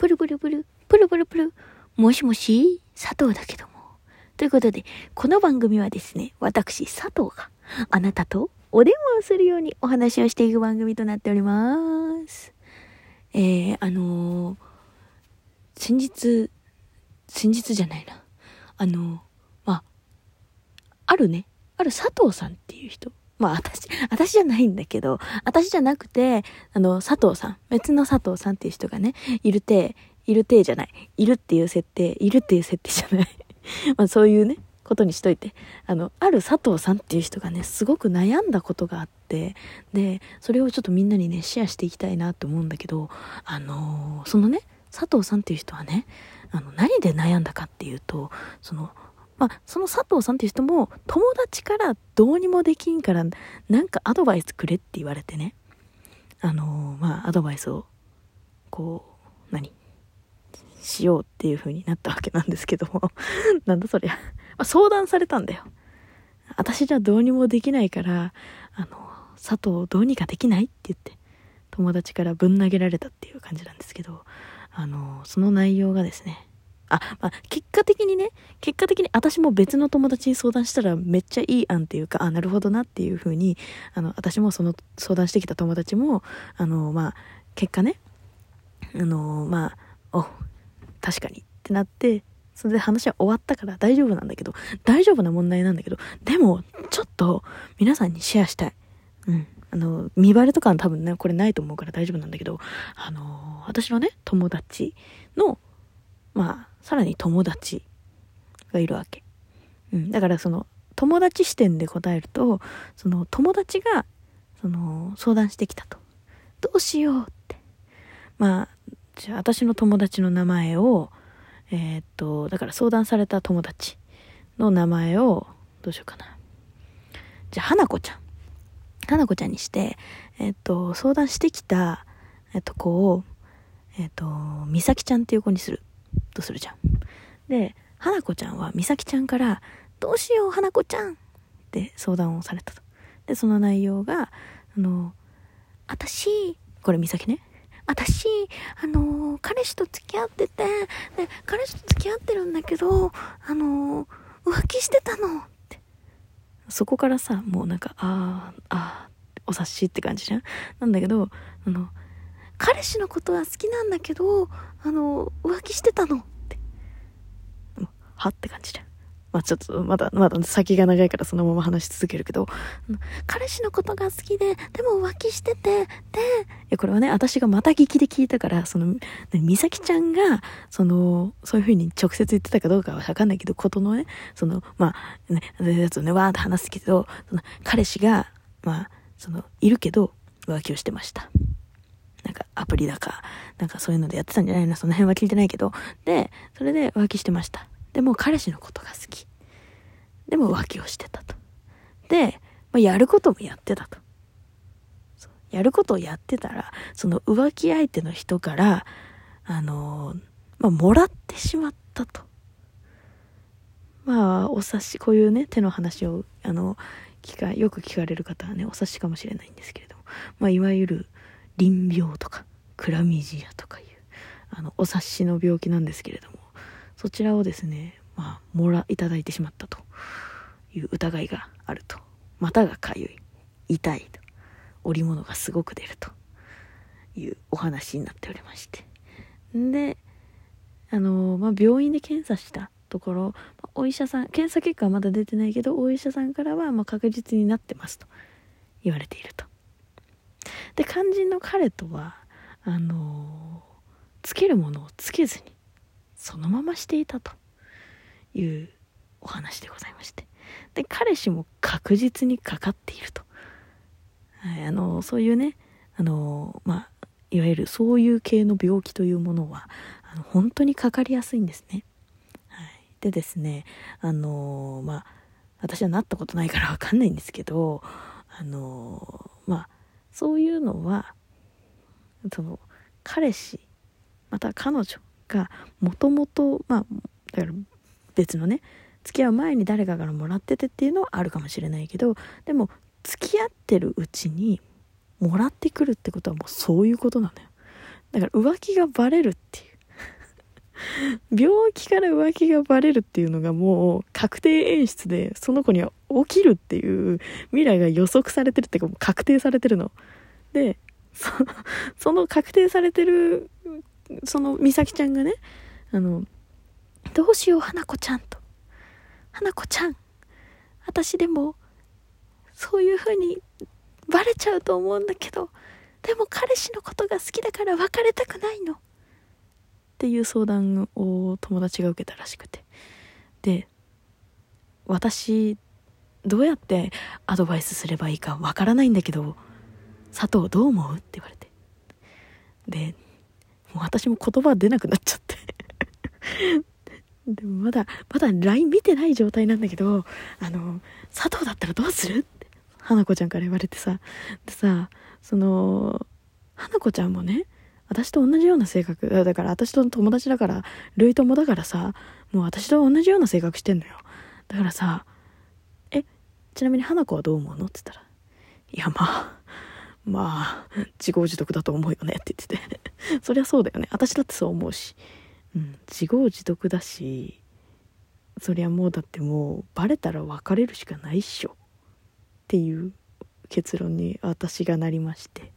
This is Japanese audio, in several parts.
プルプルプル、プルプルプル、もしもし、佐藤だけども。ということで、この番組はですね、私、佐藤があなたとお電話をするようにお話をしていく番組となっております。えー、あのー、先日、先日じゃないな。あのー、まあ、あるね、ある佐藤さんっていう人。まあ私、私じゃないんだけど、私じゃなくて、あの、佐藤さん、別の佐藤さんっていう人がね、いるて、いるてじゃない。いるっていう設定、いるっていう設定じゃない。まあそういうね、ことにしといて。あの、ある佐藤さんっていう人がね、すごく悩んだことがあって、で、それをちょっとみんなにね、シェアしていきたいなと思うんだけど、あのー、そのね、佐藤さんっていう人はね、あの、何で悩んだかっていうと、その、まあ、その佐藤さんっていう人も友達からどうにもできんからなんかアドバイスくれって言われてね。あのー、まあアドバイスをこう何？しようっていう風になったわけなんですけども。なんだそりゃ、ま、相談されたんだよ。私じゃどうにもできないからあの佐藤どうにかできないって言って友達からぶん投げられたっていう感じなんですけどあのその内容がですねあ、まあ、結果的にね、結果的に私も別の友達に相談したらめっちゃいい案っていうか、あ、なるほどなっていう風に、あの、私もその相談してきた友達も、あの、まあ、結果ね、あの、まあ、お、確かにってなって、それで話は終わったから大丈夫なんだけど、大丈夫な問題なんだけど、でも、ちょっと皆さんにシェアしたい。うん。あの、見バレとかは多分ね、これないと思うから大丈夫なんだけど、あの、私のね、友達の、まあ、さらに友達がいるわけ。うん、だからその友達視点で答えるとその友達がその相談してきたと。どうしようって。まあじゃあ私の友達の名前をえー、っとだから相談された友達の名前をどうしようかな。じゃあ花子ちゃん。花子ちゃんにして、え、っと相談してきた、えっと子をえっと美咲ちゃんっていう子にする。とするじゃん。で、花子ちゃんは美咲ちゃんから、どうしよう、花子ちゃんって相談をされたと。で、その内容が、あの、私、これ美咲ね。私、あの彼氏と付き合ってて、で、彼氏と付き合ってるんだけど、あの浮気してたのって。そこからさ、もうなんか、ああ、ああ、お察しって感じじゃんなんだけど、あの、彼氏のことは好きなんだけど、あの、浮気してたのって。は？って感じで。まあちょっと、まだ、まだ先が長いからそのまま話し続けるけど、彼氏のことが好きで、でも浮気してて、で、これはね、私がまた聞きで聞いたから、その、美咲ちゃんが、その、そういう風に直接言ってたかどうかはわかんないけど、ことのね、その、まあ、ね、やつをね、わーって話すけど、その、彼氏が、まあ、その、いるけど、浮気をしてました。なんかアプリだか、なんかそういうのでやってたんじゃないの？その辺は聞いてないけど。で、それで浮気してました。でも彼氏のことが好き。でも浮気をしてたと。で、まあ、やることもやってたと。やることをやってたら、その浮気相手の人から、あのー、まあ、もらってしまったと。まあ、お察し、こういうね、手の話を、あの、聞か、よく聞かれる方はね、お察しかもしれないんですけれども、まあ、いわゆる、淋病とかクラミジアとかいうあのお察しの病気なんですけれどもそちらをですねまあもらいただいてしまったという疑いがあると。股がかゆい痛いと織物がすごく出るというお話になっておりまして。であのまあ、病院で検査したところお医者さん検査結果はまだ出てないけどお医者さんからはま確実になってますと言われていると。で肝心の彼とはあのつけるものをつけずにそのまましていたというお話でございまして。で彼氏も確実にかかっていると、はい、あのそういうねあのまあいわゆるそういう系の病気というものはあの本当にかかりやすいんですね、はい、でですねあのまあ私はなったことないからわかんないんですけどあのまあそういうのはその彼氏また彼女がもともとまあだから別のね付き合う前に誰かからもらっててっていうのはあるかもしれないけどでも付き合ってるうちにもらってくるってことはもうそういうことなのよだから浮気がバレるっていう 病気から浮気がバレるっていうのがもう確定演出で、その子には起きるっていう未来が予測されてるっていうか、確定されてるの。で、そその確定されてる、その美咲ちゃんがね、あの、どうしよう、花子ちゃんと。花子ちゃん、私でも、そういう風にバレちゃうと思うんだけど、でも彼氏のことが好きだから別れたくないの。っていう相談を友達が受けたらしくて。で、私、どうやってアドバイスすればいいかわからないんだけど、佐藤どう思う？って言われて。で、もう私も言葉出なくなっちゃって。でもまだ、まだ LINE 見てない状態なんだけど、あの、佐藤だったらどうする？って、花子ちゃんから言われてさ、でさ、その、花子ちゃんもね、私と同じような性格、だから私と友達だから、類友だからさ、もう私と同じような性格してんのよ。だからさ、え、ちなみに花子はどう思うの？って言ったら、いや、まあ、まあ、自業自得だと思うよねって言ってて そりゃそうだよね。私だってそう思うし。うん、自業自得だし、そりゃもうだってもう、バレたら別れるしかないっしょ。っていう結論に私がなりまして。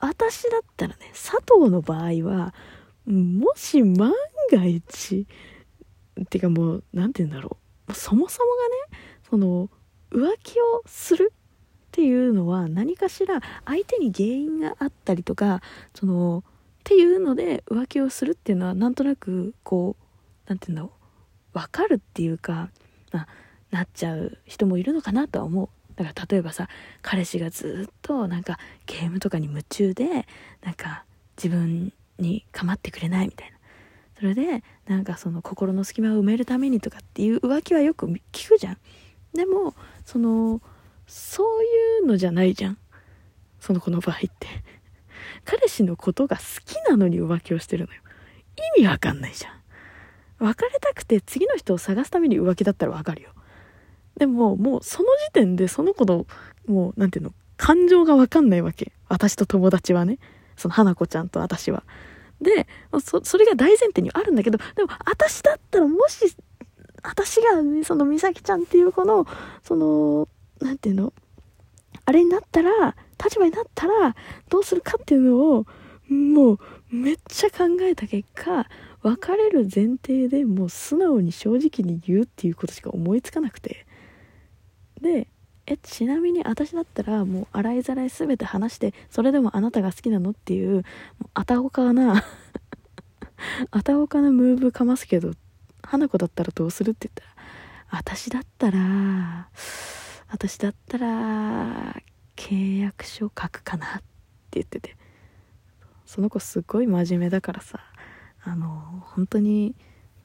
私だったらね、佐藤の場合は、もし万が一、っていうかもう、何て言うんだろう。そもそもがね、その、浮気をするっていうのは何かしら相手に原因があったりとかそのっていうので浮気をするっていうのはなんとなくこう何て言うんだろう分かるっていうか、まあ、なっちゃう人もいるのかなとは思う。だから例えばさ彼氏がずっとなんかゲームとかに夢中でなんか自分に構ってくれないみたいな。それでなんかその心の隙間を埋めるためにとかっていう浮気はよく聞くじゃん。でもそのそういうのじゃないじゃん。その子の場合って。彼氏のことが好きなのに浮気をしてるのよ。意味わかんないじゃん。別れたくて次の人を探すために浮気だったらわかるよ。でももうその時点でその子のもう何て言うの感情がわかんないわけ。私と友達はね。その花子ちゃんと私は。でそそれが大前提にあるんだけどでも私だったらもし私が、その美咲ちゃんっていう子のその何て言うの？あれになったら立場になったらどうするかっていうのをもうめっちゃ考えた結果別れる前提でもう素直に正直に言うっていうことしか思いつかなくて。でえちなみに私だったらもう洗いざらい全て話してそれでもあなたが好きなのっていうあたおかなあたおかなムーブかますけど花子だったらどうするって言ったら私だったら私だったら契約書書くかなって言ってて。その子すごい真面目だからさ。あの本当に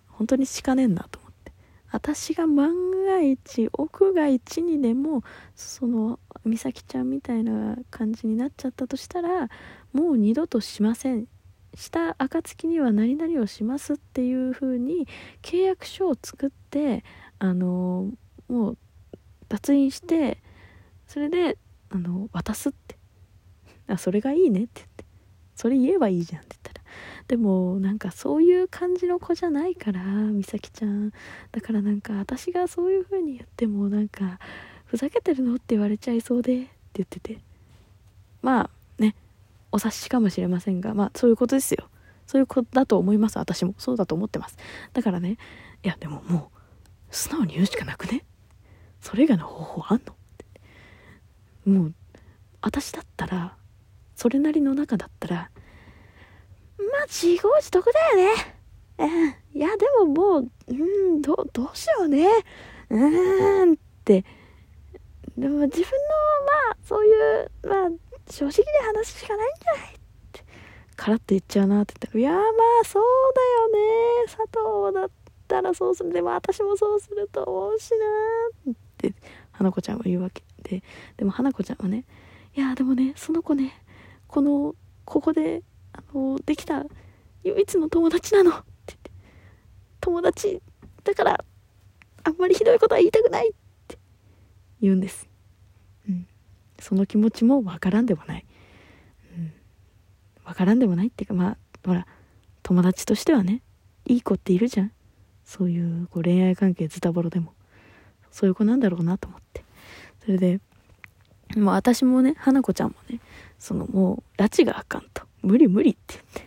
本当にしかねえんなと思って。私が万が一奥が一にでもその美咲ちゃんみたいな感じになっちゃったとしたらもう二度としません。した暁には何々をしますっていう風に契約書を作ってあのもう脱印してそれであの渡すって。あそれがいいねって言って。それ言えばいいじゃんって言ったら。でもなんかそういう感じの子じゃないから美咲ちゃん。だからなんか私がそういう風に言ってもなんかふざけてるのって言われちゃいそうでって言ってて。まあねお察しかもしれませんがまあそういうことですよ。そういうことだと思います私も。そうだと思ってます。だからねいやでももう素直に言うしかなくね。それ以外の方法あんの？って。もう私だったらそれなりの中だったらまあ自業自得だよね。うん。いやでももううんどどうしようね。うん。って。でも自分のまあそういうまあ正直で話しかないんじゃない？って。カラッと言っちゃうなって言ったら「いやまあそうだよね。佐藤だったらそうする。でも私もそうすると思うしな」って花子ちゃんは言うわけで。でも花子ちゃんはねいやでもねその子ねこのここであのできた唯一の友達なの。って言って友達だからあんまりひどいことは言いたくない。って言うんです、うん、その気持ちもわからんでもない、うん、からんでもない。っていうかまあほら友達としてはねいい子っているじゃん。そういうこう恋愛関係ズタボロでも。そういう子なんだろうなと思って。それでもう私もね花子ちゃんもねそのもう拉致があかんと。無理無理って言って。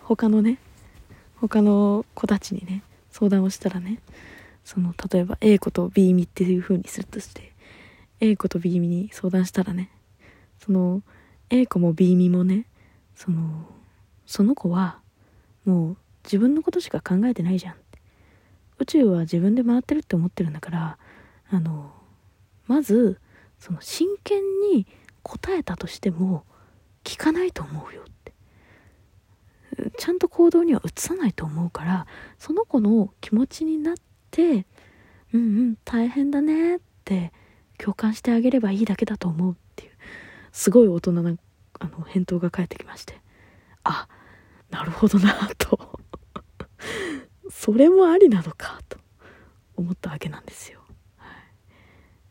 他のね他の子たちにね相談をしたらねその例えば A 子と B 身っていう風にするとして A 子と B 身に相談したらねその A 子も B 身もねそのその子はもう自分のことしか考えてないじゃん。宇宙は自分で回ってるって思ってるんだからあのまずその真剣に答えたとしても聞かないと思うよって。ちゃんと行動には移さないと思うからその子の気持ちになってうんうん大変だねって共感してあげればいいだけだと思うっていうすごい大人なあの返答が返ってきまして。あなるほどなと。それもありなのかと思ったわけなんですよ、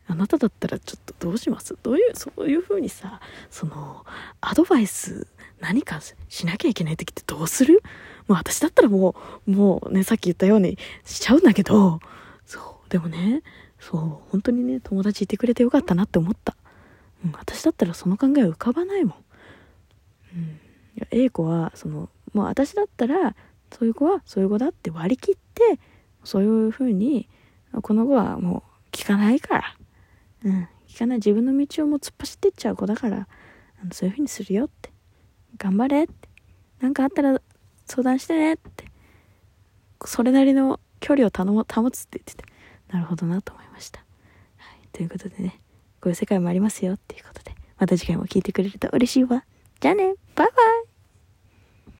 あなただったらちょっとどうします？どういうそういう風にさそのアドバイス何かしなきゃいけない時ってどうする？もう私だったらもうもうねさっき言ったようにしちゃうんだけどそうでもねそう本当にね友達いてくれてよかったなって思った、うん、私だったらその考え浮かばないもん、うん、い A 子はそのもう私だったらそういう子はそういう子だって割り切ってそういうふうにこの子はもう聞かないから。うん。聞かない。自分の道をもう突っ走ってっちゃう子だからあのそういうふうにするよって。頑張れって。何かあったら相談してねって。それなりの距離を保保つって言ってて。なるほどなと思いました、はい、ということでね。こういう世界もありますよっていうことで。また次回も聞いてくれると嬉しいわ。じゃあね。バイバイ。